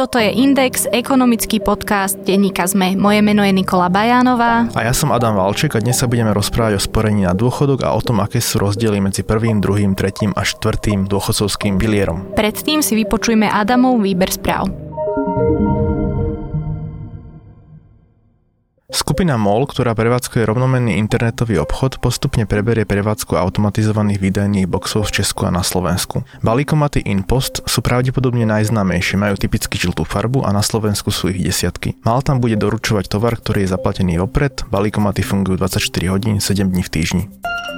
Toto je Index, ekonomický podcast denníka ZME. Moje meno je Nikola Bajánová. A ja som Adam Valček a dnes sa budeme rozprávať o sporení na dôchodok a o tom, aké sú rozdiely medzi prvým, druhým, tretím a štvrtým dôchodcovským pilierom. Predtým si vypočujme Adamov výber správ. Skupina MOL, ktorá prevádzkuje rovnomenný internetový obchod, postupne preberie prevádzku automatizovaných výdajných boxov v Česku a na Slovensku. Balíkomaty InPost sú pravdepodobne najznámejšie, majú typicky žltú farbu a na Slovensku sú ich desiatky. Mal tam bude doručovať tovar, ktorý je zaplatený vopred, balíkomaty fungujú 24 hodín, 7 dní v týždni.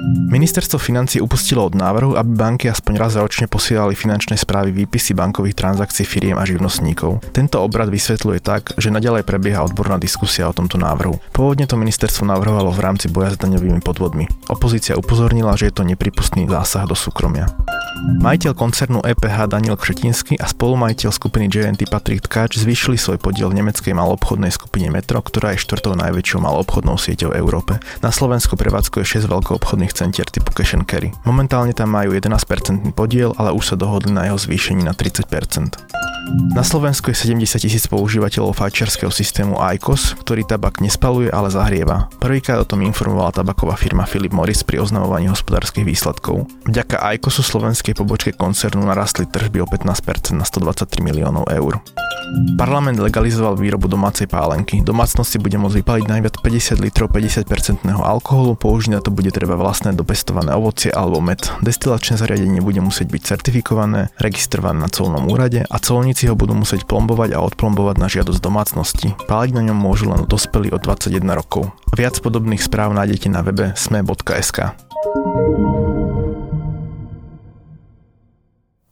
Ministerstvo financí upustilo od návrhu, aby banky aspoň raz ročne posielali finančné správy výpisy bankových transakcií firiem a živnostníkov. Tento obrad vysvetľuje tak, že naďalej prebieha odborná diskusia o tomto návrhu. Pôvodne to ministerstvo navrhovalo v rámci boja s daňovými podvodmi. Opozícia upozornila, že je to nepripustný zásah do súkromia. Majiteľ koncernu EPH Daniel Křetinsky a spolumajiteľ skupiny JNT Patrik Tkáč zvýšili svoj podiel v nemeckej maloobchodnej skupine Metro, ktorá je štvrtou najväčšou maloobchodnou sieťou v Európe. Na Slovensku prevádzkuje 6 veľkoobchodných centier typu Cash and Carry. Momentálne tam majú 11% podiel, ale už sa dohodli na jeho zvýšení na 30%. Na Slovensku je 70 tisíc používateľov fajčiarského systému ICOS, ktorý tabak nespaluje, ale zahrieva. Prvýkrát o tom informovala tabaková firma Philip Morris pri oznamovaní hospodárskych výsledkov. Vďaka ICOSu slovenskej pobočke koncernu narastli tržby o 15% na 123 miliónov eur. Parlament legalizoval výrobu domácej pálenky. Domácnosti bude môcť vypaliť najviac 50 litrov 50-percentného alkoholu, použiť na to bude treba vlastné dopestované ovocie alebo med. Destilačné zariadenie bude musieť byť certifikované, registrované na colnom úrade a colníci ho budú musieť plombovať a odplombovať na žiadosť domácnosti. Páliť na ňom môžu len dospelí od 21 rokov. Viac podobných správ nájdete na webe sme.sk.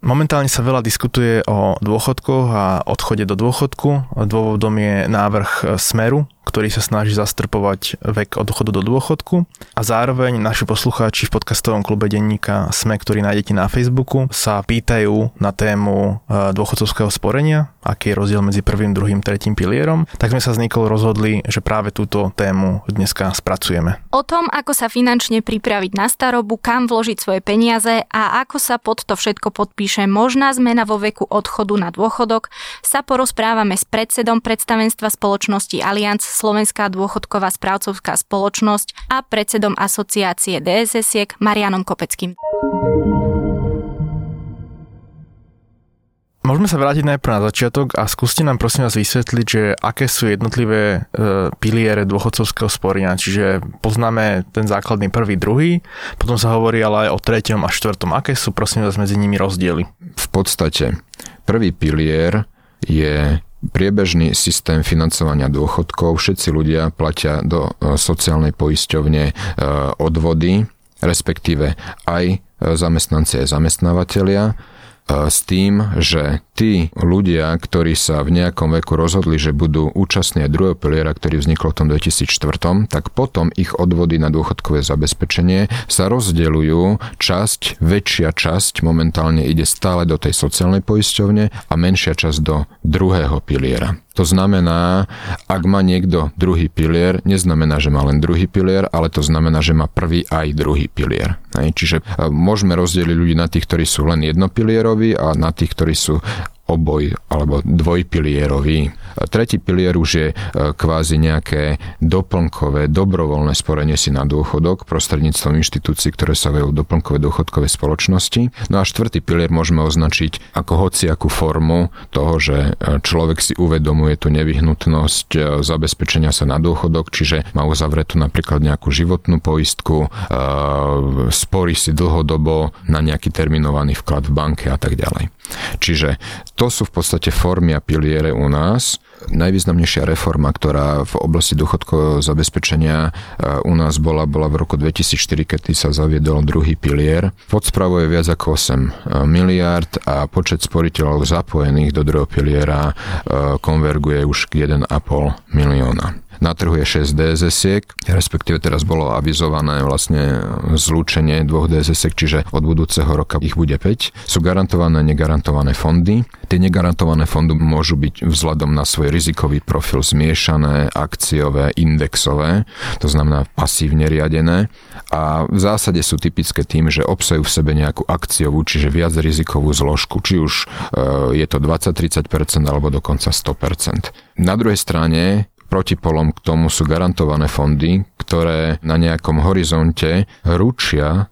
Momentálne sa veľa diskutuje o dôchodkoch a odchode do dôchodku. Dôvodom je návrh Smeru, ktorý sa snaží zastrpovať vek odchodu do dôchodku a zároveň naši poslucháči v podcastovom klube denníka SME, ktorý nájdete na Facebooku, sa pýtajú na tému e, dôchodcovského sporenia, aký je rozdiel medzi prvým, druhým, tretím pilierom, tak sme sa s Nikol rozhodli, že práve túto tému dneska spracujeme. O tom, ako sa finančne pripraviť na starobu, kam vložiť svoje peniaze a ako sa pod to všetko podpíše možná zmena vo veku odchodu na dôchodok, sa porozprávame s predsedom predstavenstva spoločnosti Allianz Slovenská dôchodková správcovská spoločnosť a predsedom asociácie DSS-iek Marianom Kopeckým. Môžeme sa vrátiť najprv na začiatok a skúste nám prosím vás vysvetliť, že aké sú jednotlivé e, piliere dôchodcovského sporenia. Čiže poznáme ten základný prvý, druhý, potom sa hovorí ale aj o treťom a štvrtom. Aké sú prosím vás medzi nimi rozdiely? V podstate prvý pilier je priebežný systém financovania dôchodkov. Všetci ľudia platia do e, sociálnej poisťovne e, odvody, respektíve aj e, zamestnanci aj zamestnávateľia s tým, že tí ľudia, ktorí sa v nejakom veku rozhodli, že budú účastní druhého piliera, ktorý vznikol v tom 2004, tak potom ich odvody na dôchodkové zabezpečenie sa rozdeľujú časť, väčšia časť momentálne ide stále do tej sociálnej poisťovne a menšia časť do druhého piliera. To znamená, ak má niekto druhý pilier, neznamená, že má len druhý pilier, ale to znamená, že má prvý aj druhý pilier. Čiže e, môžeme rozdeliť ľudí na tých, ktorí sú len jednopilieroví a na tých, ktorí sú oboj alebo dvojpilierový. Tretí pilier už je e, kvázi nejaké doplnkové, dobrovoľné sporenie si na dôchodok prostredníctvom inštitúcií, ktoré sa vejú doplnkové dôchodkové spoločnosti. No a štvrtý pilier môžeme označiť ako hociakú formu toho, že e, človek si uvedomuje tú nevyhnutnosť e, zabezpečenia sa na dôchodok, čiže má uzavretú napríklad nejakú životnú poistku, sporí si dlhodobo na nejaký terminovaný vklad v banke a tak ďalej. Čiže to sú v podstate formy a piliere u nás. Najvýznamnejšia reforma, ktorá v oblasti dôchodkového zabezpečenia e, u nás bola, bola v roku 2004, keď sa zaviedol druhý pilier. Podspravuje viac ako 8 e, miliard a počet sporiteľov zapojených do druhého piliera e, konverguje už k 1,5 milióna. Na trhu je 6 DSS-iek, respektíve teraz bolo avizované vlastne zlúčenie dvoch DSS-iek, čiže od budúceho roka ich bude 5. Sú garantované, negarantované fondy. Tie negarantované fondy môžu byť vzhľadom na svoj rizikový profil zmiešané, akciové, indexové, to znamená pasívne riadené a v zásade sú typické tým, že obsajú v sebe nejakú akciovú, čiže viac rizikovú zložku, či už e, je to 20-30% alebo dokonca 100%. Na druhej strane protipolom k tomu sú garantované fondy, ktoré na nejakom horizonte ručia e,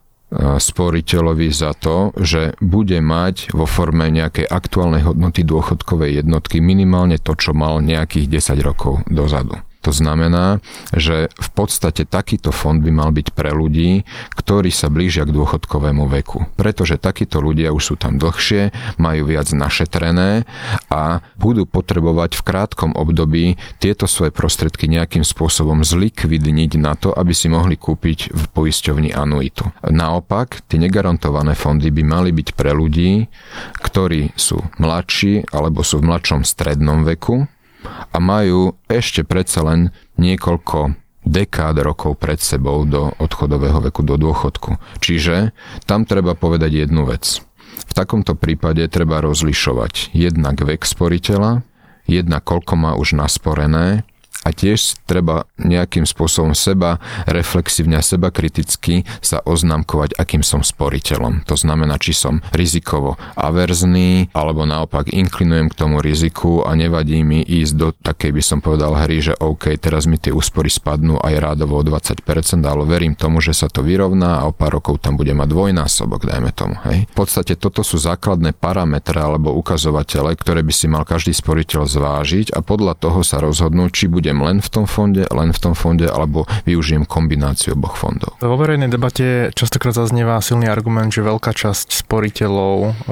sporiteľovi za to, že bude mať vo forme nejakej aktuálnej hodnoty dôchodkovej jednotky minimálne to, čo mal nejakých 10 rokov dozadu. To znamená, že v podstate takýto fond by mal byť pre ľudí, ktorí sa blížia k dôchodkovému veku. Pretože takíto ľudia už sú tam dlhšie, majú viac našetrené a budú potrebovať v krátkom období tieto svoje prostriedky nejakým spôsobom zlikvidniť na to, aby si mohli kúpiť v poisťovni anuitu. Naopak, tie negarantované fondy by mali byť pre ľudí, ktorí sú mladší alebo sú v mladšom strednom veku, a majú ešte predsa len niekoľko dekád rokov pred sebou do odchodového veku, do dôchodku. Čiže tam treba povedať jednu vec. V takomto prípade treba rozlišovať jednak vek sporiteľa, jednak koľko má už nasporené a tiež treba nejakým spôsobom seba reflexívne a seba kriticky sa oznámkovať, akým som sporiteľom. To znamená, či som rizikovo averzný, alebo naopak inklinujem k tomu riziku a nevadí mi ísť do takej, by som povedal, hry, že OK, teraz mi tie úspory spadnú aj rádovo o 20%, ale verím tomu, že sa to vyrovná a o pár rokov tam bude mať dvojnásobok, dajme tomu. Hej. V podstate toto sú základné parametre alebo ukazovatele, ktoré by si mal každý sporiteľ zvážiť a podľa toho sa rozhodnúť, či bude budem len v tom fonde, len v tom fonde, alebo využijem kombináciu oboch fondov. Vo verejnej debate častokrát zaznieva silný argument, že veľká časť sporiteľov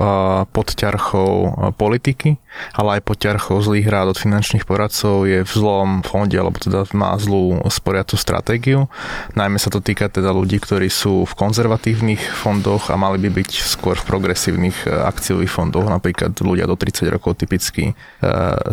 pod ťarchou politiky, ale aj pod ťarchou zlých rád od finančných poradcov je v zlom fonde, alebo teda má zlú sporiacu stratégiu. Najmä sa to týka teda ľudí, ktorí sú v konzervatívnych fondoch a mali by byť skôr v progresívnych e, akciových fondoch, napríklad ľudia do 30 rokov typicky e,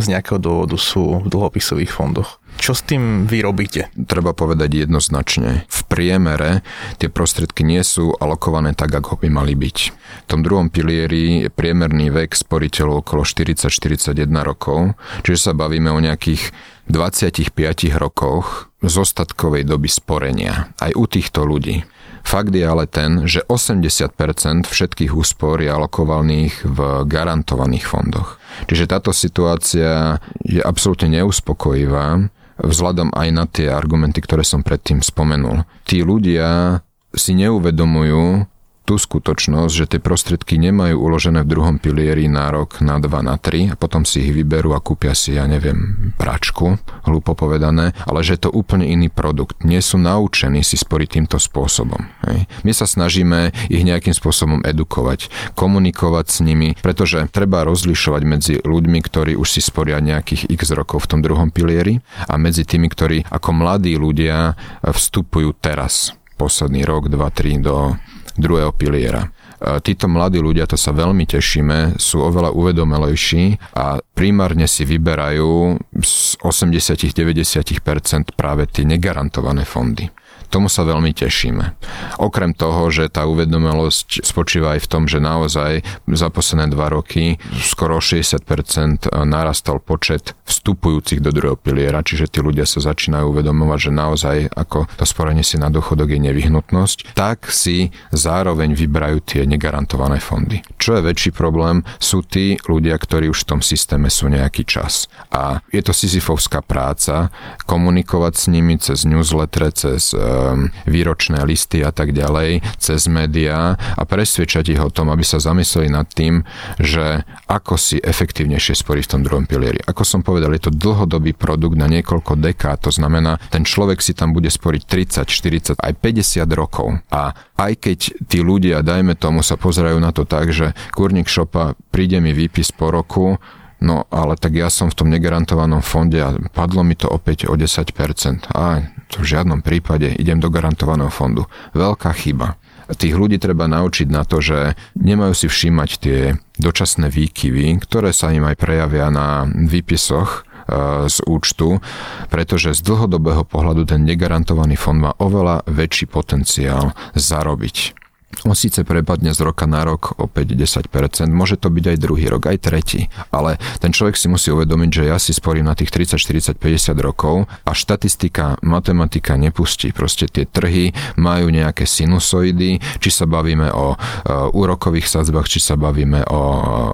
z nejakého dôvodu sú v dlhopisových fondoch. Čo s tým vy robíte? Treba povedať jednoznačne. V priemere tie prostriedky nie sú alokované tak, ako by mali byť. V tom druhom pilieri je priemerný vek sporiteľov okolo 40-41 rokov, čiže sa bavíme o nejakých 25 rokoch z ostatkovej doby sporenia. Aj u týchto ľudí. Fakt je ale ten, že 80% všetkých úspor je alokovaných v garantovaných fondoch. Čiže táto situácia je absolútne neuspokojivá vzhľadom aj na tie argumenty, ktoré som predtým spomenul. Tí ľudia si neuvedomujú, tú skutočnosť, že tie prostriedky nemajú uložené v druhom pilieri na rok, na 2, na 3 a potom si ich vyberú a kúpia si, ja neviem, pračku, hlúpo povedané, ale že je to úplne iný produkt. Nie sú naučení si sporiť týmto spôsobom. Hej. My sa snažíme ich nejakým spôsobom edukovať, komunikovať s nimi, pretože treba rozlišovať medzi ľuďmi, ktorí už si sporia nejakých x rokov v tom druhom pilieri a medzi tými, ktorí ako mladí ľudia vstupujú teraz posledný rok, dva, tri do druhého piliera. Títo mladí ľudia, to sa veľmi tešíme, sú oveľa uvedomelejší a primárne si vyberajú z 80-90% práve tie negarantované fondy. Tomu sa veľmi tešíme. Okrem toho, že tá uvedomelosť spočíva aj v tom, že naozaj za posledné dva roky skoro 60% narastal počet vstupujúcich do druhého piliera, čiže tí ľudia sa začínajú uvedomovať, že naozaj ako to sporenie si na dôchodok je nevyhnutnosť, tak si zároveň vyberajú tie negarantované fondy. Čo je väčší problém, sú tí ľudia, ktorí už v tom systéme sú nejaký čas. A je to sisyfovská práca komunikovať s nimi cez newsletter, cez Um, výročné listy a tak ďalej cez médiá a presvedčať ich o tom, aby sa zamysleli nad tým, že ako si efektívnejšie sporiť v tom druhom pilieri. Ako som povedal, je to dlhodobý produkt na niekoľko dekád, to znamená, ten človek si tam bude sporiť 30, 40, aj 50 rokov. A aj keď tí ľudia, dajme tomu, sa pozerajú na to tak, že kurník šopa príde mi výpis po roku, No ale tak ja som v tom negarantovanom fonde a padlo mi to opäť o 10%. A to v žiadnom prípade idem do garantovaného fondu. Veľká chyba. Tých ľudí treba naučiť na to, že nemajú si všímať tie dočasné výkyvy, ktoré sa im aj prejavia na výpisoch z účtu, pretože z dlhodobého pohľadu ten negarantovaný fond má oveľa väčší potenciál zarobiť. On síce prepadne z roka na rok o 5-10%, môže to byť aj druhý rok, aj tretí, ale ten človek si musí uvedomiť, že ja si sporím na tých 30, 40, 50 rokov a štatistika, matematika nepustí. Proste tie trhy majú nejaké sinusoidy, či sa bavíme o uh, úrokových sadzbách, či sa bavíme o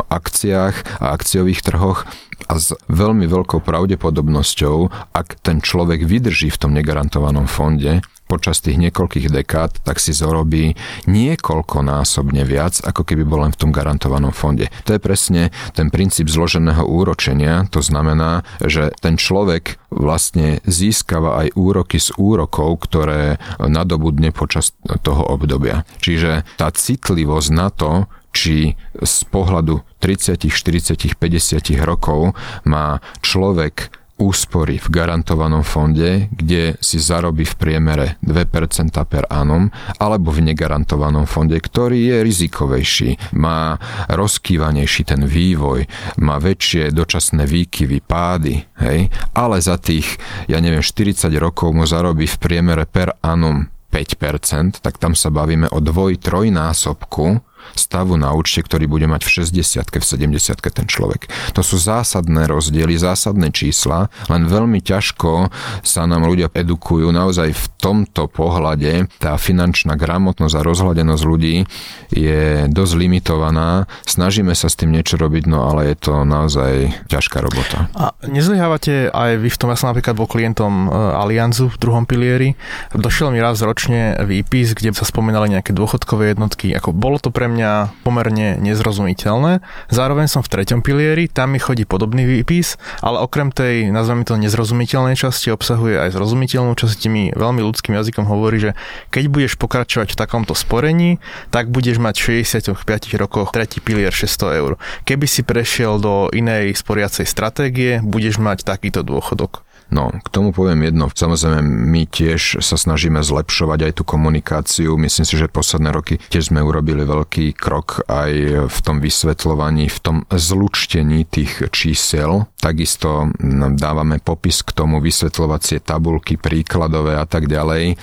akciách a akciových trhoch a s veľmi veľkou pravdepodobnosťou, ak ten človek vydrží v tom negarantovanom fonde, počas tých niekoľkých dekád, tak si zorobí niekoľkonásobne viac, ako keby bol len v tom garantovanom fonde. To je presne ten princíp zloženého úročenia. To znamená, že ten človek vlastne získava aj úroky z úrokov, ktoré nadobudne počas toho obdobia. Čiže tá citlivosť na to, či z pohľadu 30, 40, 50 rokov má človek úspory v garantovanom fonde, kde si zarobí v priemere 2% per annum, alebo v negarantovanom fonde, ktorý je rizikovejší, má rozkývanejší ten vývoj, má väčšie dočasné výkyvy, pády, hej? ale za tých, ja neviem, 40 rokov mu zarobí v priemere per annum 5%, tak tam sa bavíme o dvoj-trojnásobku stavu na účte, ktorý bude mať v 60 v 70 ten človek. To sú zásadné rozdiely, zásadné čísla, len veľmi ťažko sa nám ľudia edukujú. Naozaj v tomto pohľade tá finančná gramotnosť a rozhľadenosť ľudí je dosť limitovaná. Snažíme sa s tým niečo robiť, no ale je to naozaj ťažká robota. A nezlyhávate aj vy v tom, ja som napríklad bol klientom e, Alianzu v druhom pilieri. Došiel mi raz ročne výpis, kde sa spomínali nejaké dôchodkové jednotky. Ako bolo to pre mňa pomerne nezrozumiteľné. Zároveň som v treťom pilieri, tam mi chodí podobný výpis, ale okrem tej, nazveme to nezrozumiteľnej časti, obsahuje aj zrozumiteľnú časť, mi veľmi ľudským jazykom hovorí, že keď budeš pokračovať v takomto sporení, tak budeš mať v 65 rokoch tretí pilier 600 eur. Keby si prešiel do inej sporiacej stratégie, budeš mať takýto dôchodok. No, k tomu poviem jedno. Samozrejme, my tiež sa snažíme zlepšovať aj tú komunikáciu. Myslím si, že posledné roky tiež sme urobili veľký krok aj v tom vysvetľovaní, v tom zlučtení tých čísel. Takisto dávame popis k tomu, vysvetľovacie tabulky, príkladové a tak ďalej. E,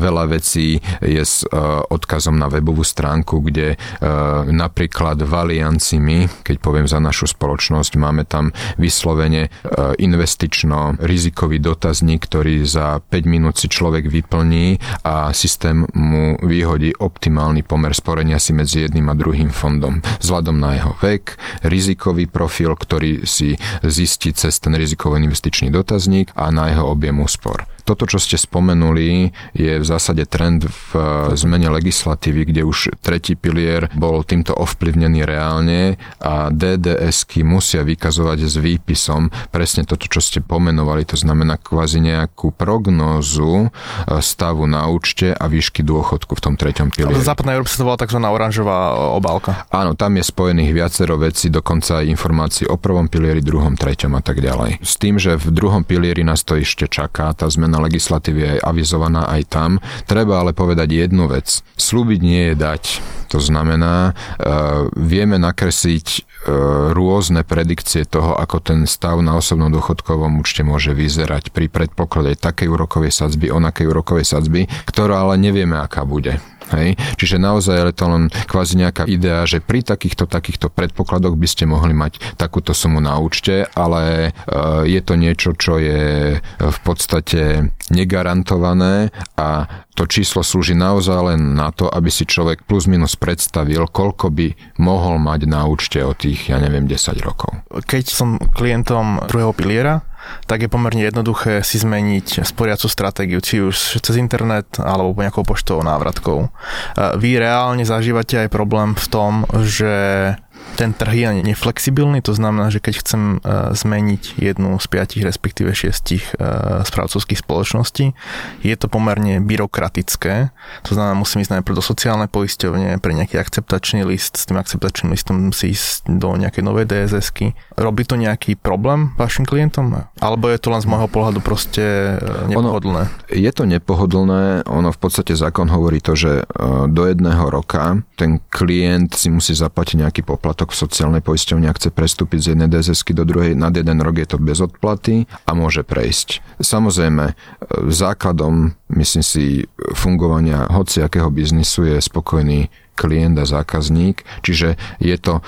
veľa vecí je s e, odkazom na webovú stránku, kde e, napríklad v Alianci my, keď poviem za našu spoločnosť, máme tam vyslovene investično rizikovú rizikový dotazník, ktorý za 5 minút si človek vyplní a systém mu vyhodí optimálny pomer sporenia si medzi jedným a druhým fondom. Vzhľadom na jeho vek, rizikový profil, ktorý si zistí cez ten rizikový investičný dotazník a na jeho objem úspor toto, čo ste spomenuli, je v zásade trend v eh, zmene legislatívy, kde už tretí pilier bol týmto ovplyvnený reálne a DDSky musia vykazovať s výpisom presne toto, čo ste pomenovali, to znamená kvázi nejakú prognózu eh, stavu na účte a výšky dôchodku v tom treťom pilieri. V západnej Európe sa to volá tzv. oranžová eh, obálka. Áno, tam je spojených viacero vecí, dokonca aj informácií o prvom pilieri, druhom, treťom a tak ďalej. S tým, že v druhom pilieri nás to ešte čaká, tá zmena zmena legislatívy je avizovaná aj tam. Treba ale povedať jednu vec. Slúbiť nie je dať. To znamená, e, vieme nakresliť e, rôzne predikcie toho, ako ten stav na osobnom dôchodkovom účte môže vyzerať pri predpoklade takej úrokovej sadzby, onakej úrokovej sadzby, ktorá ale nevieme, aká bude. Hej? Čiže naozaj je to len kvázi nejaká idea, že pri takýchto, takýchto predpokladoch by ste mohli mať takúto sumu na účte, ale e, je to niečo, čo je v podstate negarantované a to číslo slúži naozaj len na to, aby si človek plus minus predstavil, koľko by mohol mať na účte o tých, ja neviem, 10 rokov. Keď som klientom druhého piliera, tak je pomerne jednoduché si zmeniť sporiacu stratégiu, či už cez internet alebo nejakou poštovou návratkou. Vy reálne zažívate aj problém v tom, že ten trh je neflexibilný, to znamená, že keď chcem e, zmeniť jednu z piatich, respektíve šiestich e, správcovských spoločností, je to pomerne byrokratické, to znamená, musím ísť najprv do sociálnej poisťovne pre nejaký akceptačný list, s tým akceptačným listom si ísť do nejakej novej DSS-ky. Robí to nejaký problém vašim klientom? Alebo je to len z môjho pohľadu proste e, nepohodlné? Ono, je to nepohodlné, ono v podstate zákon hovorí to, že do jedného roka ten klient si musí zaplatiť nejaký poplatok v sociálnej poisťovni a chce prestúpiť z jednej dss do druhej, nad jeden rok je to bez odplaty a môže prejsť. Samozrejme, e, základom, myslím si, fungovania hociakého biznisu je spokojný klient a zákazník, čiže je to e,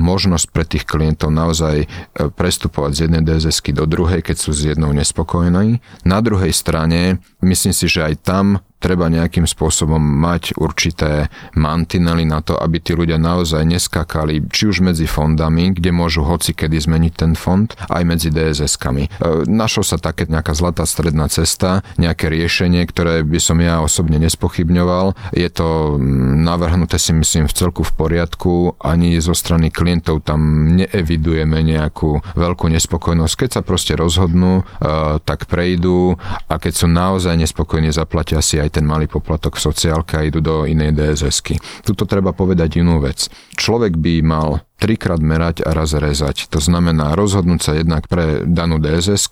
možnosť pre tých klientov naozaj e, prestupovať z jednej dss do druhej, keď sú s jednou nespokojní. Na druhej strane, myslím si, že aj tam treba nejakým spôsobom mať určité mantinely na to, aby tí ľudia naozaj neskakali či už medzi fondami, kde môžu hoci kedy zmeniť ten fond, aj medzi DSS-kami. E, našlo sa také nejaká zlatá stredná cesta, nejaké riešenie, ktoré by som ja osobne nespochybňoval. Je to navrhnuté si myslím v celku v poriadku, ani zo strany klientov tam neevidujeme nejakú veľkú nespokojnosť. Keď sa proste rozhodnú, e, tak prejdú a keď sú naozaj nespokojní, zaplatia si aj ten malý poplatok v sociálke a idú do inej DSS-ky. Tuto treba povedať inú vec. Človek by mal trikrát merať a raz rezať. To znamená rozhodnúť sa jednak pre danú dss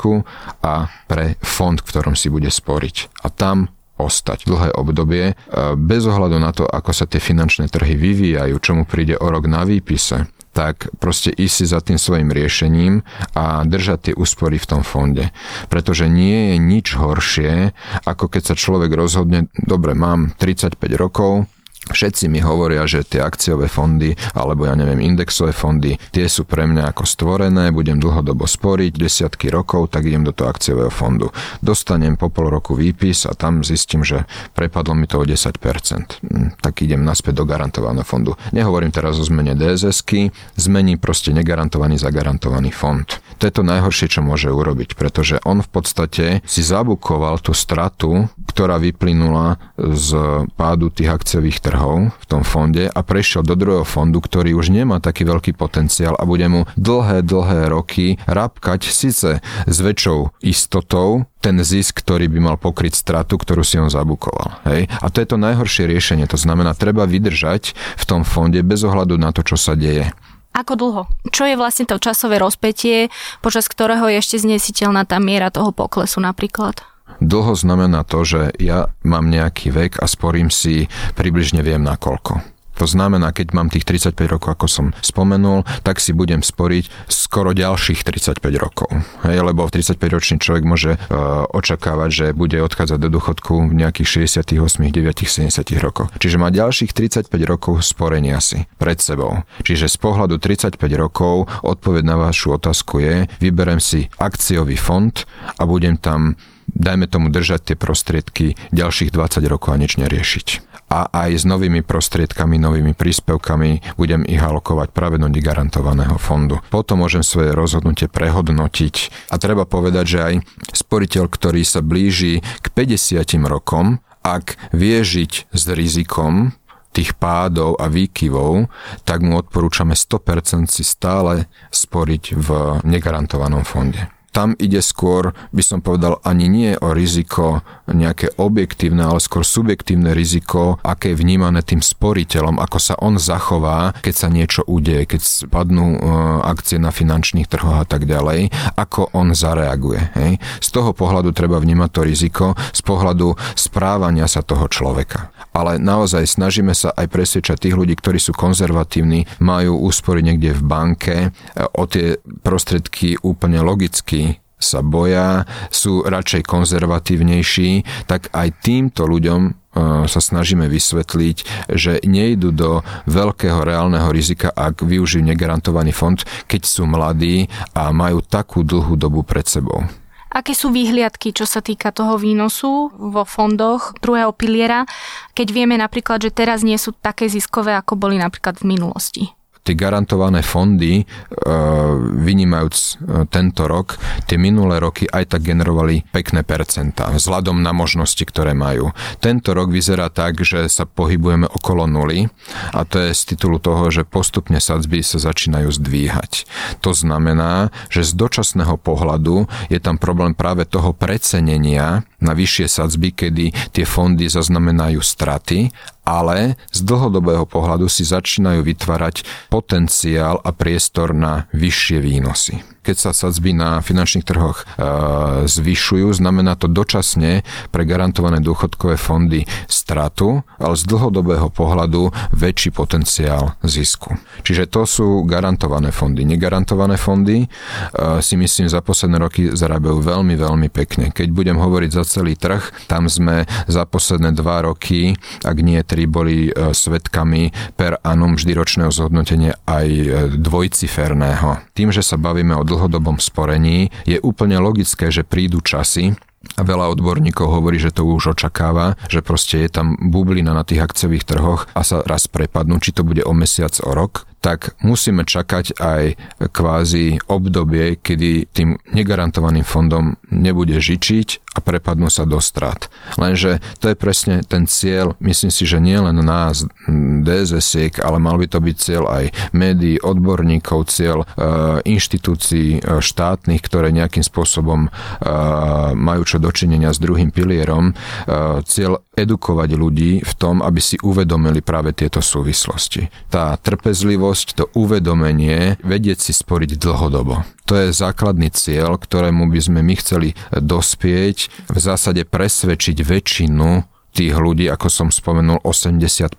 a pre fond, v ktorom si bude sporiť. A tam ostať dlhé obdobie, bez ohľadu na to, ako sa tie finančné trhy vyvíjajú, čomu príde o rok na výpise, tak proste ísť si za tým svojim riešením a držať tie úspory v tom fonde. Pretože nie je nič horšie, ako keď sa človek rozhodne, dobre, mám 35 rokov, Všetci mi hovoria, že tie akciové fondy, alebo ja neviem, indexové fondy, tie sú pre mňa ako stvorené, budem dlhodobo sporiť, desiatky rokov, tak idem do toho akciového fondu. Dostanem po pol roku výpis a tam zistím, že prepadlo mi to o 10%. Hm, tak idem naspäť do garantovaného fondu. Nehovorím teraz o zmene DSS-ky, zmení proste negarantovaný zagarantovaný fond. To je to najhoršie, čo môže urobiť, pretože on v podstate si zabukoval tú stratu, ktorá vyplynula z pádu tých akciových trhov v tom fonde a prešiel do druhého fondu, ktorý už nemá taký veľký potenciál a bude mu dlhé, dlhé roky rabkať síce s väčšou istotou ten zisk, ktorý by mal pokryť stratu, ktorú si on zabukoval. Hej? A to je to najhoršie riešenie. To znamená, treba vydržať v tom fonde bez ohľadu na to, čo sa deje. Ako dlho? Čo je vlastne to časové rozpetie, počas ktorého je ešte znesiteľná tá miera toho poklesu napríklad? Dlho znamená to, že ja mám nejaký vek a sporím si približne viem na koľko. To znamená, keď mám tých 35 rokov, ako som spomenul, tak si budem sporiť skoro ďalších 35 rokov. Hej, lebo 35-ročný človek môže uh, očakávať, že bude odchádzať do dôchodku v nejakých 68, 9, 70 rokoch. Čiže má ďalších 35 rokov sporenia si pred sebou. Čiže z pohľadu 35 rokov odpoveď na vašu otázku je, vyberem si akciový fond a budem tam dajme tomu držať tie prostriedky ďalších 20 rokov a nič neriešiť. A aj s novými prostriedkami, novými príspevkami budem ich alokovať práve do garantovaného fondu. Potom môžem svoje rozhodnutie prehodnotiť. A treba povedať, že aj sporiteľ, ktorý sa blíži k 50 rokom, ak vie žiť s rizikom, tých pádov a výkyvov, tak mu odporúčame 100% si stále sporiť v negarantovanom fonde tam ide skôr, by som povedal, ani nie o riziko nejaké objektívne, ale skôr subjektívne riziko, aké je vnímané tým sporiteľom, ako sa on zachová, keď sa niečo udeje, keď spadnú e, akcie na finančných trhoch a tak ďalej, ako on zareaguje. Hej? Z toho pohľadu treba vnímať to riziko, z pohľadu správania sa toho človeka. Ale naozaj snažíme sa aj presvedčať tých ľudí, ktorí sú konzervatívni, majú úspory niekde v banke, e, o tie prostriedky úplne logicky sa boja, sú radšej konzervatívnejší, tak aj týmto ľuďom e, sa snažíme vysvetliť, že nejdu do veľkého reálneho rizika, ak využijú negarantovaný fond, keď sú mladí a majú takú dlhú dobu pred sebou. Aké sú výhliadky, čo sa týka toho výnosu vo fondoch druhého piliera, keď vieme napríklad, že teraz nie sú také ziskové, ako boli napríklad v minulosti? Tie garantované fondy, e, vynímajúc e, tento rok, tie minulé roky aj tak generovali pekné percentá vzhľadom na možnosti, ktoré majú. Tento rok vyzerá tak, že sa pohybujeme okolo nuly a to je z titulu toho, že postupne sadzby sa začínajú zdvíhať. To znamená, že z dočasného pohľadu je tam problém práve toho precenenia na vyššie sadzby, kedy tie fondy zaznamenajú straty ale z dlhodobého pohľadu si začínajú vytvárať potenciál a priestor na vyššie výnosy keď sa sadzby na finančných trhoch e, zvyšujú, znamená to dočasne pre garantované dôchodkové fondy stratu, ale z dlhodobého pohľadu väčší potenciál zisku. Čiže to sú garantované fondy. Negarantované fondy e, si myslím za posledné roky zarábajú veľmi, veľmi pekne. Keď budem hovoriť za celý trh, tam sme za posledné dva roky, ak nie tri, boli e, svetkami per annum vždy ročného zhodnotenia aj e, dvojciferného. Tým, že sa bavíme o dlhodobom sporení, je úplne logické, že prídu časy, a veľa odborníkov hovorí, že to už očakáva, že proste je tam bublina na tých akciových trhoch a sa raz prepadnú, či to bude o mesiac, o rok, tak musíme čakať aj kvázi obdobie, kedy tým negarantovaným fondom nebude žičiť a prepadnú sa do strat. Lenže to je presne ten cieľ, myslím si, že nie len nás, dss ale mal by to byť cieľ aj médií, odborníkov, cieľ e, inštitúcií e, štátnych, ktoré nejakým spôsobom e, majú čo dočinenia s druhým pilierom, e, cieľ edukovať ľudí v tom, aby si uvedomili práve tieto súvislosti. Tá trpezlivosť, to uvedomenie, vedieť si sporiť dlhodobo. To je základný cieľ, ktorému by sme my chceli dospieť, v zásade presvedčiť väčšinu tých ľudí, ako som spomenul, 80%,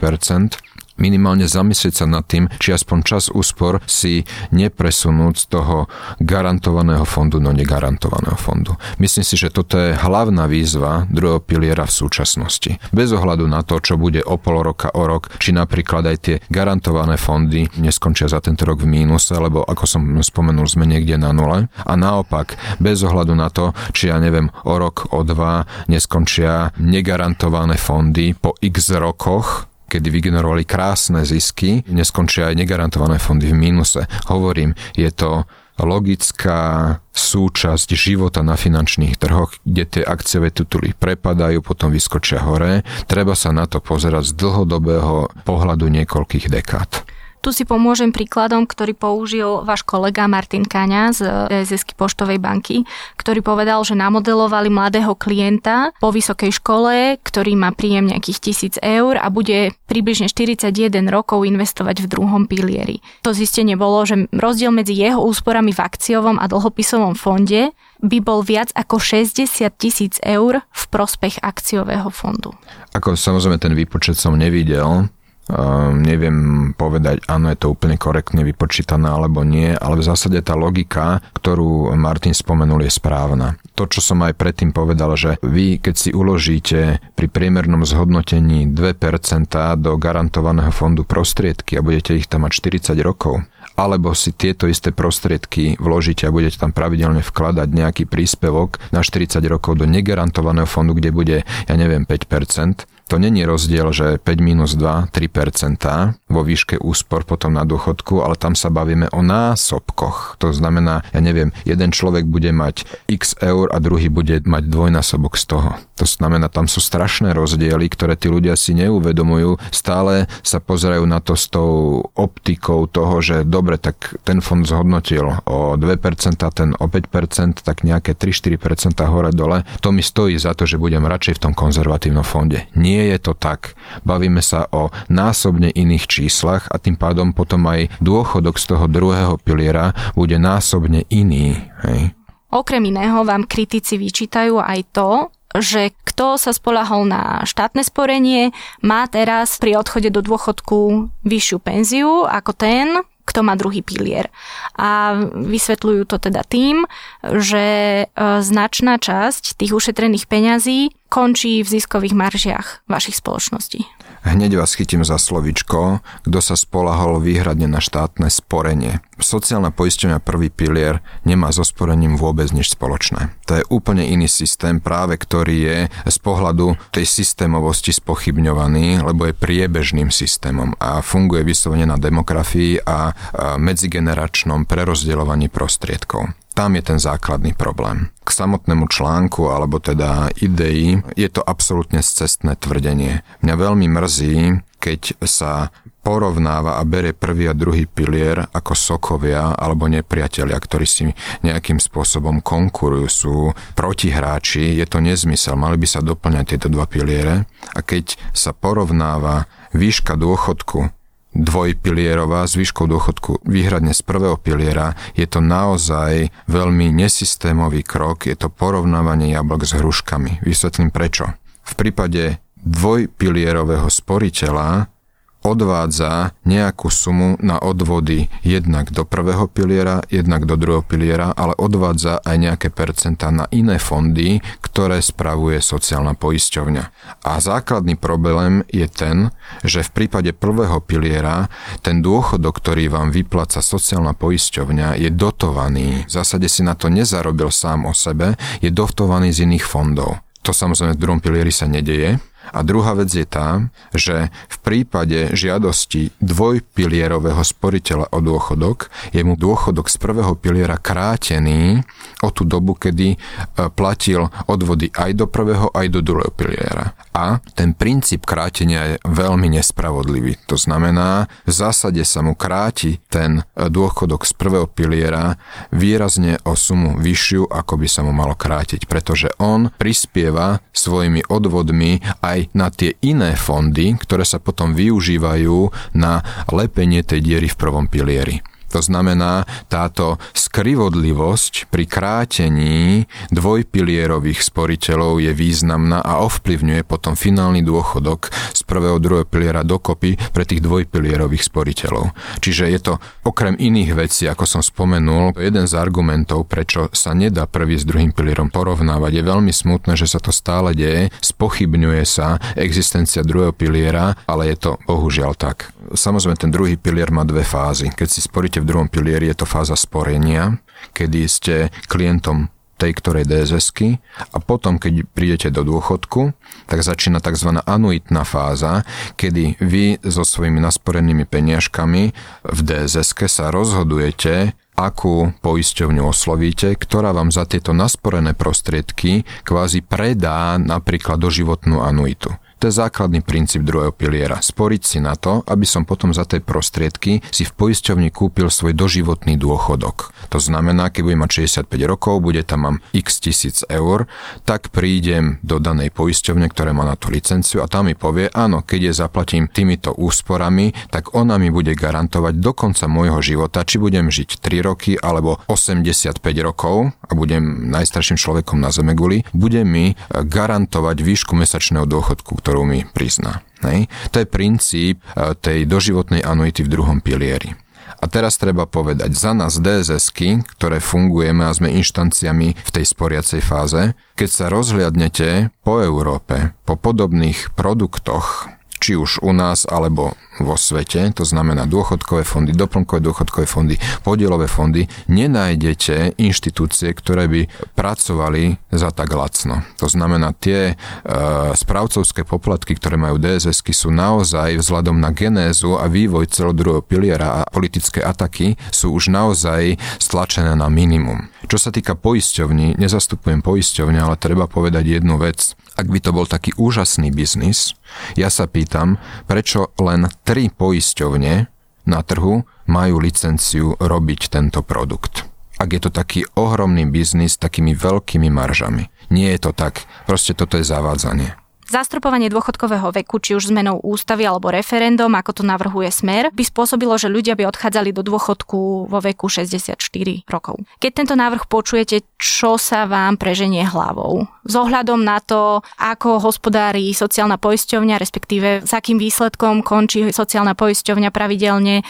minimálne zamyslieť sa nad tým, či aspoň čas úspor si nepresunúť z toho garantovaného fondu do negarantovaného fondu. Myslím si, že toto je hlavná výzva druhého piliera v súčasnosti. Bez ohľadu na to, čo bude o pol roka, o rok, či napríklad aj tie garantované fondy neskončia za tento rok v mínuse, lebo ako som spomenul, sme niekde na nule. A naopak, bez ohľadu na to, či ja neviem, o rok, o dva neskončia negarantované fondy po x rokoch, kedy vygenerovali krásne zisky, neskončia aj negarantované fondy v mínuse. Hovorím, je to logická súčasť života na finančných trhoch, kde tie akciové tituly prepadajú, potom vyskočia hore. Treba sa na to pozerať z dlhodobého pohľadu niekoľkých dekád. Tu si pomôžem príkladom, ktorý použil váš kolega Martin Kaňa z SSK Poštovej banky, ktorý povedal, že namodelovali mladého klienta po vysokej škole, ktorý má príjem nejakých tisíc eur a bude približne 41 rokov investovať v druhom pilieri. To zistenie bolo, že rozdiel medzi jeho úsporami v akciovom a dlhopisovom fonde by bol viac ako 60 tisíc eur v prospech akciového fondu. Ako samozrejme ten výpočet som nevidel, Um, neviem povedať, áno, je to úplne korektne vypočítané alebo nie, ale v zásade tá logika, ktorú Martin spomenul, je správna. To, čo som aj predtým povedal, že vy, keď si uložíte pri priemernom zhodnotení 2% do garantovaného fondu prostriedky a budete ich tam mať 40 rokov, alebo si tieto isté prostriedky vložíte a budete tam pravidelne vkladať nejaký príspevok na 40 rokov do negarantovaného fondu, kde bude, ja neviem, 5%, to není rozdiel, že 5 minus 2, 3% vo výške úspor potom na dôchodku, ale tam sa bavíme o násobkoch. To znamená, ja neviem, jeden človek bude mať x eur a druhý bude mať dvojnásobok z toho. To znamená, tam sú strašné rozdiely, ktoré tí ľudia si neuvedomujú. Stále sa pozerajú na to s tou optikou toho, že dobre, tak ten fond zhodnotil o 2%, ten o 5%, tak nejaké 3-4% hore dole. To mi stojí za to, že budem radšej v tom konzervatívnom fonde. Nie nie je to tak. Bavíme sa o násobne iných číslach a tým pádom potom aj dôchodok z toho druhého piliera bude násobne iný. Hej. Okrem iného vám kritici vyčítajú aj to, že kto sa spolahol na štátne sporenie, má teraz pri odchode do dôchodku vyššiu penziu ako ten, kto má druhý pilier. A vysvetľujú to teda tým, že e, značná časť tých ušetrených peňazí končí v ziskových maržiach vašich spoločností. Hneď vás chytím za slovičko, kto sa spolahol výhradne na štátne sporenie. Sociálna poistenia prvý pilier nemá so sporením vôbec nič spoločné. To je úplne iný systém, práve ktorý je z pohľadu tej systémovosti spochybňovaný, lebo je priebežným systémom a funguje vyslovene na demografii a medzigeneračnom prerozdeľovaní prostriedkov. Tam je ten základný problém. K samotnému článku, alebo teda idei, je to absolútne cestné tvrdenie. Mňa veľmi mrzí, keď sa porovnáva a berie prvý a druhý pilier ako sokovia alebo nepriatelia, ktorí si nejakým spôsobom konkurujú, sú protihráči, je to nezmysel, mali by sa doplňať tieto dva piliere a keď sa porovnáva výška dôchodku dvojpilierová s výškou dôchodku výhradne z prvého piliera, je to naozaj veľmi nesystémový krok, je to porovnávanie jablok s hruškami. Vysvetlím prečo. V prípade dvojpilierového sporiteľa odvádza nejakú sumu na odvody jednak do prvého piliera, jednak do druhého piliera, ale odvádza aj nejaké percentá na iné fondy, ktoré spravuje sociálna poisťovňa. A základný problém je ten, že v prípade prvého piliera ten dôchodok, ktorý vám vypláca sociálna poisťovňa, je dotovaný. V zásade si na to nezarobil sám o sebe, je dotovaný z iných fondov. To samozrejme v druhom pilieri sa nedeje, a druhá vec je tá, že v prípade žiadosti dvojpilierového sporiteľa o dôchodok je mu dôchodok z prvého piliera krátený o tú dobu, kedy e, platil odvody aj do prvého, aj do druhého piliera. A ten princíp krátenia je veľmi nespravodlivý. To znamená, v zásade sa mu kráti ten e, dôchodok z prvého piliera výrazne o sumu vyššiu, ako by sa mu malo krátiť, pretože on prispieva svojimi odvodmi aj aj na tie iné fondy, ktoré sa potom využívajú na lepenie tej diery v prvom pilieri. To znamená, táto skrivodlivosť pri krátení dvojpilierových sporiteľov je významná a ovplyvňuje potom finálny dôchodok z prvého druhého piliera dokopy pre tých dvojpilierových sporiteľov. Čiže je to okrem iných vecí, ako som spomenul, jeden z argumentov, prečo sa nedá prvý s druhým pilierom porovnávať. Je veľmi smutné, že sa to stále deje, spochybňuje sa existencia druhého piliera, ale je to bohužiaľ tak. Samozrejme, ten druhý pilier má dve fázy. Keď si sporíte v druhom pilieri je to fáza sporenia, kedy ste klientom tej ktorej dss a potom, keď prídete do dôchodku, tak začína tzv. anuitná fáza, kedy vy so svojimi nasporenými peniažkami v dss sa rozhodujete, akú poisťovňu oslovíte, ktorá vám za tieto nasporené prostriedky kvázi predá napríklad doživotnú anuitu. To je základný princíp druhého piliera. Sporiť si na to, aby som potom za tie prostriedky si v poisťovni kúpil svoj doživotný dôchodok. To znamená, keď budem mať 65 rokov, bude tam mám x tisíc eur, tak prídem do danej poisťovne, ktorá má na tú licenciu a tam mi povie, áno, keď je zaplatím týmito úsporami, tak ona mi bude garantovať do konca môjho života, či budem žiť 3 roky alebo 85 rokov a budem najstarším človekom na Zemeguli, bude mi garantovať výšku mesačného dôchodku, ktorú mi prizná. Hej? To je princíp e, tej doživotnej anuity v druhom pilieri. A teraz treba povedať, za nás dss ktoré fungujeme a sme inštanciami v tej sporiacej fáze, keď sa rozhliadnete po Európe, po podobných produktoch, či už u nás alebo vo svete, to znamená dôchodkové fondy, doplnkové dôchodkové fondy, podielové fondy, nenájdete inštitúcie, ktoré by pracovali za tak lacno. To znamená, tie e, správcovské poplatky, ktoré majú dss sú naozaj vzhľadom na genézu a vývoj celodruhého piliera a politické ataky sú už naozaj stlačené na minimum. Čo sa týka poisťovní, nezastupujem poisťovne, ale treba povedať jednu vec. Ak by to bol taký úžasný biznis, ja sa pýtam, prečo len tri poisťovne na trhu majú licenciu robiť tento produkt. Ak je to taký ohromný biznis s takými veľkými maržami. Nie je to tak. Proste toto je zavádzanie. Zastropovanie dôchodkového veku, či už zmenou ústavy alebo referendum, ako to navrhuje Smer, by spôsobilo, že ľudia by odchádzali do dôchodku vo veku 64 rokov. Keď tento návrh počujete, čo sa vám preženie hlavou? S ohľadom na to, ako hospodári sociálna poisťovňa, respektíve s akým výsledkom končí sociálna poisťovňa pravidelne, e,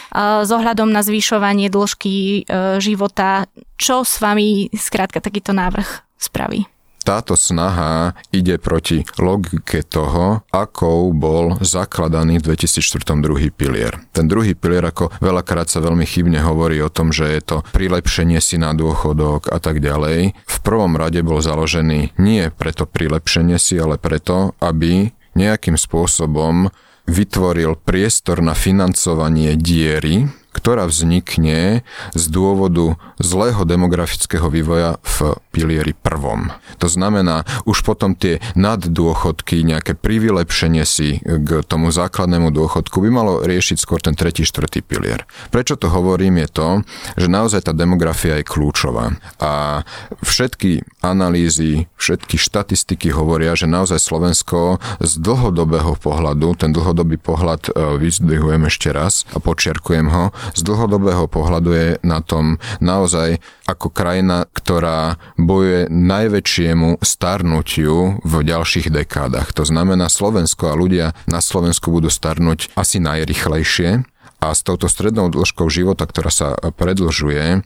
s ohľadom na zvyšovanie dĺžky e, života, čo s vami skrátka takýto návrh spraví? Táto snaha ide proti logike toho, akou bol zakladaný v 2004 druhý pilier. Ten druhý pilier, ako veľakrát sa veľmi chybne hovorí o tom, že je to prilepšenie si na dôchodok a tak ďalej, v prvom rade bol založený nie preto prilepšenie si, ale preto, aby nejakým spôsobom vytvoril priestor na financovanie diery, ktorá vznikne z dôvodu zlého demografického vývoja v pilieri prvom. To znamená, už potom tie naddôchodky, nejaké privylepšenie si k tomu základnému dôchodku by malo riešiť skôr ten tretí, štvrtý pilier. Prečo to hovorím je to, že naozaj tá demografia je kľúčová a všetky analýzy, všetky štatistiky hovoria, že naozaj Slovensko z dlhodobého pohľadu, ten dlhodobý pohľad e, vyzdvihujem ešte raz a počiarkujem ho, z dlhodobého pohľadu je na tom naozaj ako krajina, ktorá bojuje najväčšiemu starnutiu v ďalších dekádach. To znamená, Slovensko a ľudia na Slovensku budú starnúť asi najrychlejšie a s touto strednou dĺžkou života, ktorá sa predlžuje, e,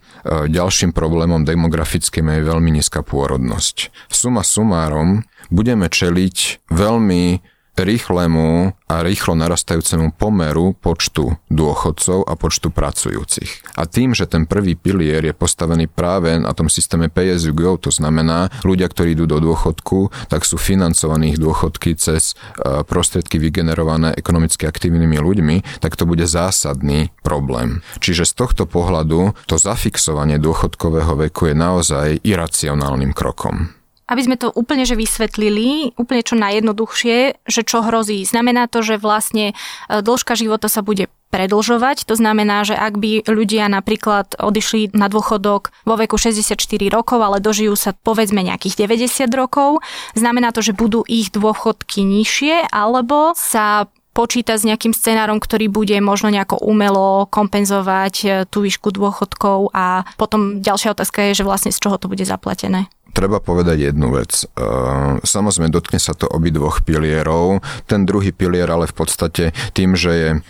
ďalším problémom demografickým je veľmi nízka pôrodnosť. Suma sumárom budeme čeliť veľmi rýchlemu a rýchlo narastajúcemu pomeru počtu dôchodcov a počtu pracujúcich. A tým, že ten prvý pilier je postavený práve na tom systéme pay to znamená, ľudia, ktorí idú do dôchodku, tak sú financovaní ich dôchodky cez e, prostriedky vygenerované ekonomicky aktívnymi ľuďmi, tak to bude zásadný problém. Čiže z tohto pohľadu to zafixovanie dôchodkového veku je naozaj iracionálnym krokom. Aby sme to úplne že vysvetlili, úplne čo najjednoduchšie, že čo hrozí. Znamená to, že vlastne e, dĺžka života sa bude predlžovať. To znamená, že ak by ľudia napríklad odišli na dôchodok vo veku 64 rokov, ale dožijú sa povedzme nejakých 90 rokov, znamená to, že budú ich dôchodky nižšie, alebo sa počíta s nejakým scenárom, ktorý bude možno nejako umelo kompenzovať e, tú výšku dôchodkov a potom ďalšia otázka je, že vlastne z čoho to bude zaplatené treba povedať jednu vec. Ehm, samozrejme, dotkne sa to obidvoch pilierov. Ten druhý pilier ale v podstate tým, že je ehm,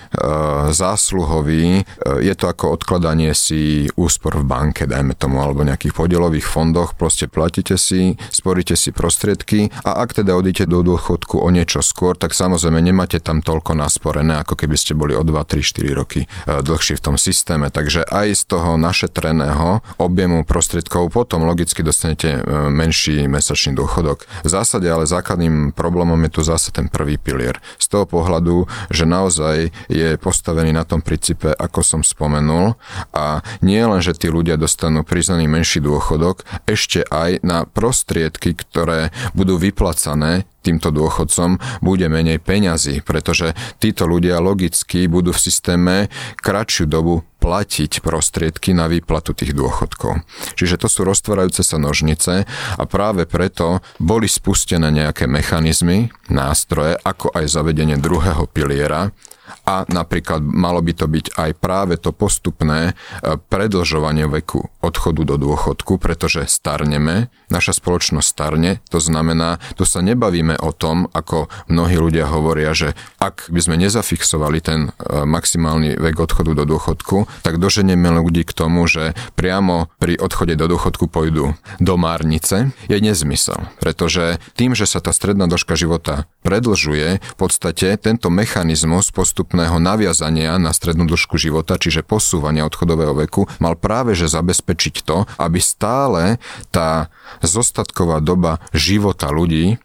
zásluhový, ehm, je to ako odkladanie si úspor v banke, dajme tomu, alebo nejakých podielových fondoch. Proste platíte si, sporíte si prostriedky a ak teda odíte do dôchodku o niečo skôr, tak samozrejme nemáte tam toľko nasporené, ako keby ste boli o 2, 3, 4 roky dlhšie v tom systéme. Takže aj z toho našetreného objemu prostriedkov potom logicky dostanete menší mesačný dôchodok. V zásade ale základným problémom je tu zase ten prvý pilier. Z toho pohľadu, že naozaj je postavený na tom princípe, ako som spomenul a nie len, že tí ľudia dostanú priznaný menší dôchodok, ešte aj na prostriedky, ktoré budú vyplacané týmto dôchodcom bude menej peňazí, pretože títo ľudia logicky budú v systéme kratšiu dobu platiť prostriedky na výplatu tých dôchodkov. Čiže to sú roztvárajúce sa nožnice a práve preto boli spustené nejaké mechanizmy, nástroje, ako aj zavedenie druhého piliera, a napríklad malo by to byť aj práve to postupné e, predlžovanie veku odchodu do dôchodku, pretože starneme, naša spoločnosť starne, to znamená, tu sa nebavíme o tom, ako mnohí ľudia hovoria, že ak by sme nezafixovali ten e, maximálny vek odchodu do dôchodku, tak doženieme ľudí k tomu, že priamo pri odchode do dôchodku pôjdu do márnice, je nezmysel, pretože tým, že sa tá stredná dĺžka života predlžuje, v podstate tento mechanizmus postupného naviazania na strednú dĺžku života, čiže posúvania odchodového veku, mal práve že zabezpečiť to, aby stále tá zostatková doba života ľudí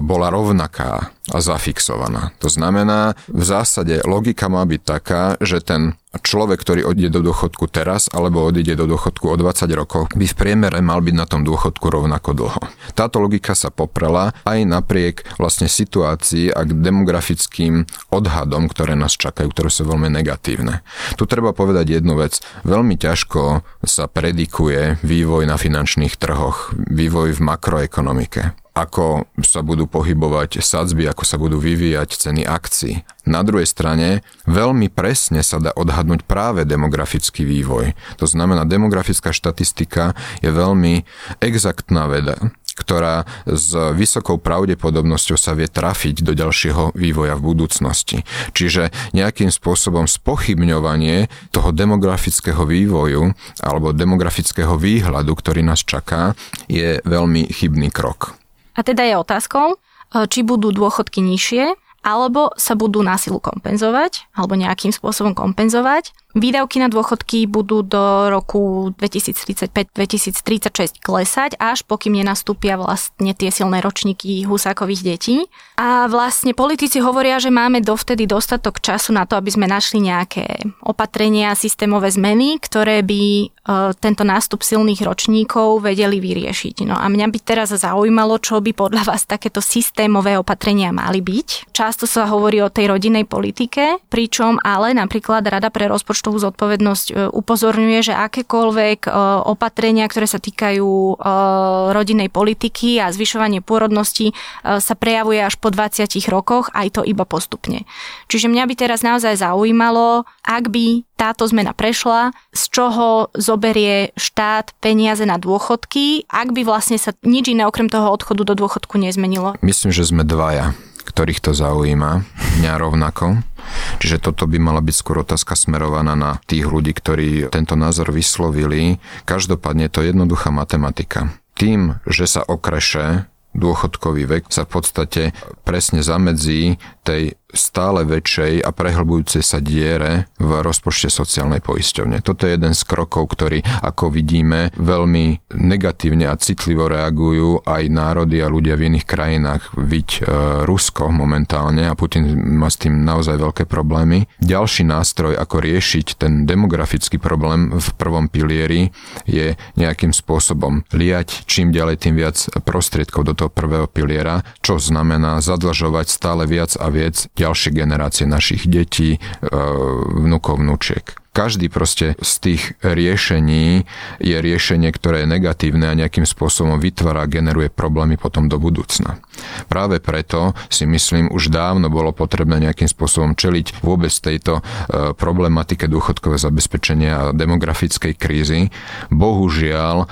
bola rovnaká a zafixovaná. To znamená, v zásade logika má byť taká, že ten človek, ktorý odíde do dôchodku teraz alebo odíde do dôchodku o 20 rokov, by v priemere mal byť na tom dôchodku rovnako dlho. Táto logika sa poprela aj napriek vlastne situácii a k demografickým odhadom, ktoré nás čakajú, ktoré sú veľmi negatívne. Tu treba povedať jednu vec. Veľmi ťažko sa predikuje vývoj na finančných trhoch, vývoj v makroekonomike ako sa budú pohybovať sadzby, ako sa budú vyvíjať ceny akcií. Na druhej strane veľmi presne sa dá odhadnúť práve demografický vývoj. To znamená, demografická štatistika je veľmi exaktná veda, ktorá s vysokou pravdepodobnosťou sa vie trafiť do ďalšieho vývoja v budúcnosti. Čiže nejakým spôsobom spochybňovanie toho demografického vývoju alebo demografického výhľadu, ktorý nás čaká, je veľmi chybný krok. A teda je otázkou, e, či budú dôchodky nižšie, alebo sa budú násilu kompenzovať, alebo nejakým spôsobom kompenzovať. Výdavky na dôchodky budú do roku 2035-2036 klesať, až pokým nenastúpia vlastne tie silné ročníky husákových detí. A vlastne politici hovoria, že máme dovtedy dostatok času na to, aby sme našli nejaké opatrenia, systémové zmeny, ktoré by e, tento nástup silných ročníkov vedeli vyriešiť. No a mňa by teraz zaujímalo, čo by podľa vás takéto systémové opatrenia mali byť. Často sa hovorí o tej rodinnej politike, pričom ale napríklad Rada pre rozpočtovú zodpovednosť e, upozorňuje, že akékoľvek e, opatrenia, ktoré sa týkajú rodinnej politiky a zvyšovanie pôrodnosti sa prejavuje až po 20 rokoch, aj to iba postupne. Čiže mňa by teraz naozaj zaujímalo, ak by táto zmena prešla, z čoho zoberie štát peniaze na dôchodky, ak by vlastne sa nič iné okrem toho odchodu do dôchodku nezmenilo? Myslím, že sme dvaja ktorých to zaujíma, mňa rovnako. Čiže toto by mala byť skôr otázka smerovaná na tých ľudí, ktorí tento názor vyslovili. Každopádne to jednoduchá matematika. Tým, že sa okreše dôchodkový vek sa v podstate presne zamedzí tej stále väčšej a prehlbujúcej sa diere v rozpočte sociálnej poisťovne. Toto je jeden z krokov, ktorý, ako vidíme, veľmi negatívne a citlivo reagujú aj národy a ľudia v iných krajinách. Viď e, Rusko momentálne a Putin má s tým naozaj veľké problémy. Ďalší nástroj, ako riešiť ten demografický problém v prvom pilieri je nejakým spôsobom liať čím ďalej tým viac prostriedkov do toho prvého piliera, čo znamená zadlžovať stále viac a viac ďalšie generácie našich detí, e, vnúkov, vnúčiek každý proste z tých riešení je riešenie, ktoré je negatívne a nejakým spôsobom vytvára a generuje problémy potom do budúcna. Práve preto si myslím, už dávno bolo potrebné nejakým spôsobom čeliť vôbec tejto e, problematike dôchodkového zabezpečenia a demografickej krízy. Bohužiaľ, e,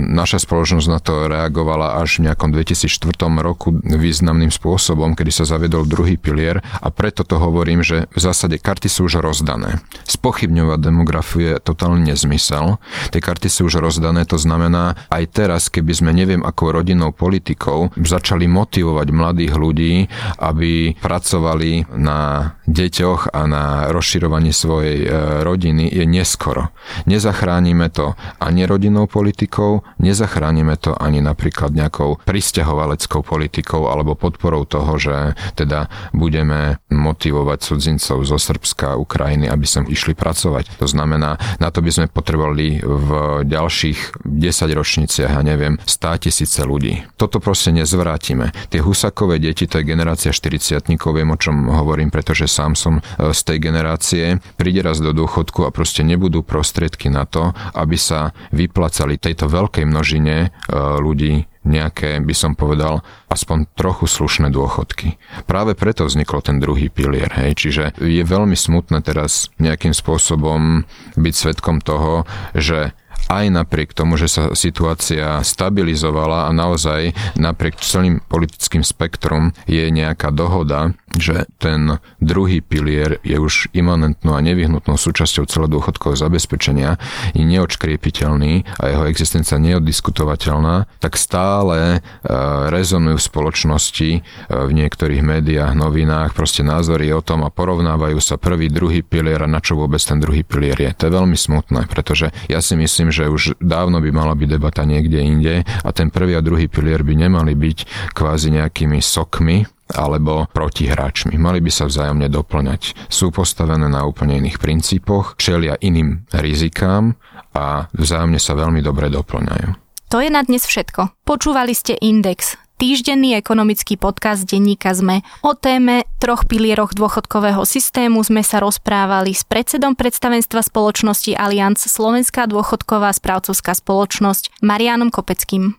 naša spoločnosť na to reagovala až v nejakom 2004 roku významným spôsobom, kedy sa zaviedol druhý pilier a preto to hovorím, že v zásade karty sú už rozdané spochybňovať demografiu je totálny nezmysel. Tie karty sú už rozdané, to znamená aj teraz, keby sme neviem akou rodinnou politikou začali motivovať mladých ľudí, aby pracovali na deťoch a na rozširovaní svojej e, rodiny, je neskoro. Nezachránime to ani rodinnou politikou, nezachránime to ani napríklad nejakou pristahovaleckou politikou alebo podporou toho, že teda budeme motivovať cudzincov zo Srbska a Ukrajiny, aby sem išli išli pracovať. To znamená, na to by sme potrebovali v ďalších 10 ročniciach, ja neviem, 100 tisíce ľudí. Toto proste nezvrátime. Tie husakové deti, to je generácia 40 viem o čom hovorím, pretože sám som e, z tej generácie, príde raz do dôchodku a proste nebudú prostriedky na to, aby sa vyplacali tejto veľkej množine e, ľudí nejaké, by som povedal, aspoň trochu slušné dôchodky. Práve preto vzniklo ten druhý pilier, hej, čiže je veľmi smutné teraz nejakým spôsobom byť svetkom toho, že aj napriek tomu, že sa situácia stabilizovala a naozaj napriek celým politickým spektrum je nejaká dohoda, že ten druhý pilier je už imanentnou a nevyhnutnou súčasťou celého dôchodkového zabezpečenia, je neočkriepiteľný a jeho existencia neodiskutovateľná, tak stále e, rezonujú v spoločnosti, e, v niektorých médiách, novinách, proste názory o tom a porovnávajú sa prvý, druhý pilier a na čo vôbec ten druhý pilier je. To je veľmi smutné, pretože ja si myslím, že už dávno by mala byť debata niekde inde a ten prvý a druhý pilier by nemali byť kvázi nejakými sokmi, alebo protihráčmi. Mali by sa vzájomne doplňať. Sú postavené na úplne iných princípoch, čelia iným rizikám a vzájomne sa veľmi dobre doplňajú. To je na dnes všetko. Počúvali ste Index, týždenný ekonomický podcast denníka ZME. O téme troch pilieroch dôchodkového systému sme sa rozprávali s predsedom predstavenstva spoločnosti Allianz Slovenská dôchodková správcovská spoločnosť Marianom Kopeckým.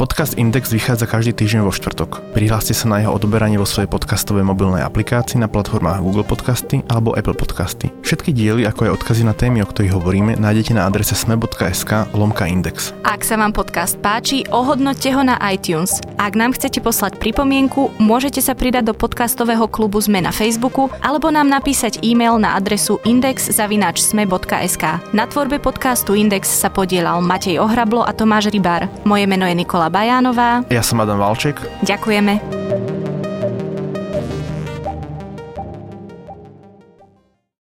Podcast Index vychádza každý týždeň vo štvrtok. Prihláste sa na jeho odoberanie vo svojej podcastovej mobilnej aplikácii na platformách Google Podcasty alebo Apple Podcasty. Všetky diely, ako aj odkazy na témy, o ktorých hovoríme, nájdete na adrese sme.sk lomka index. Ak sa vám podcast páči, ohodnoťte ho na iTunes. Ak nám chcete poslať pripomienku, môžete sa pridať do podcastového klubu Sme na Facebooku alebo nám napísať e-mail na adresu index.sme.sk. Na tvorbe podcastu Index sa podielal Matej Ohrablo a Tomáš Rybár. Moje meno je Nikola Bajánová. Ja som Adam Valček. Ďakujeme.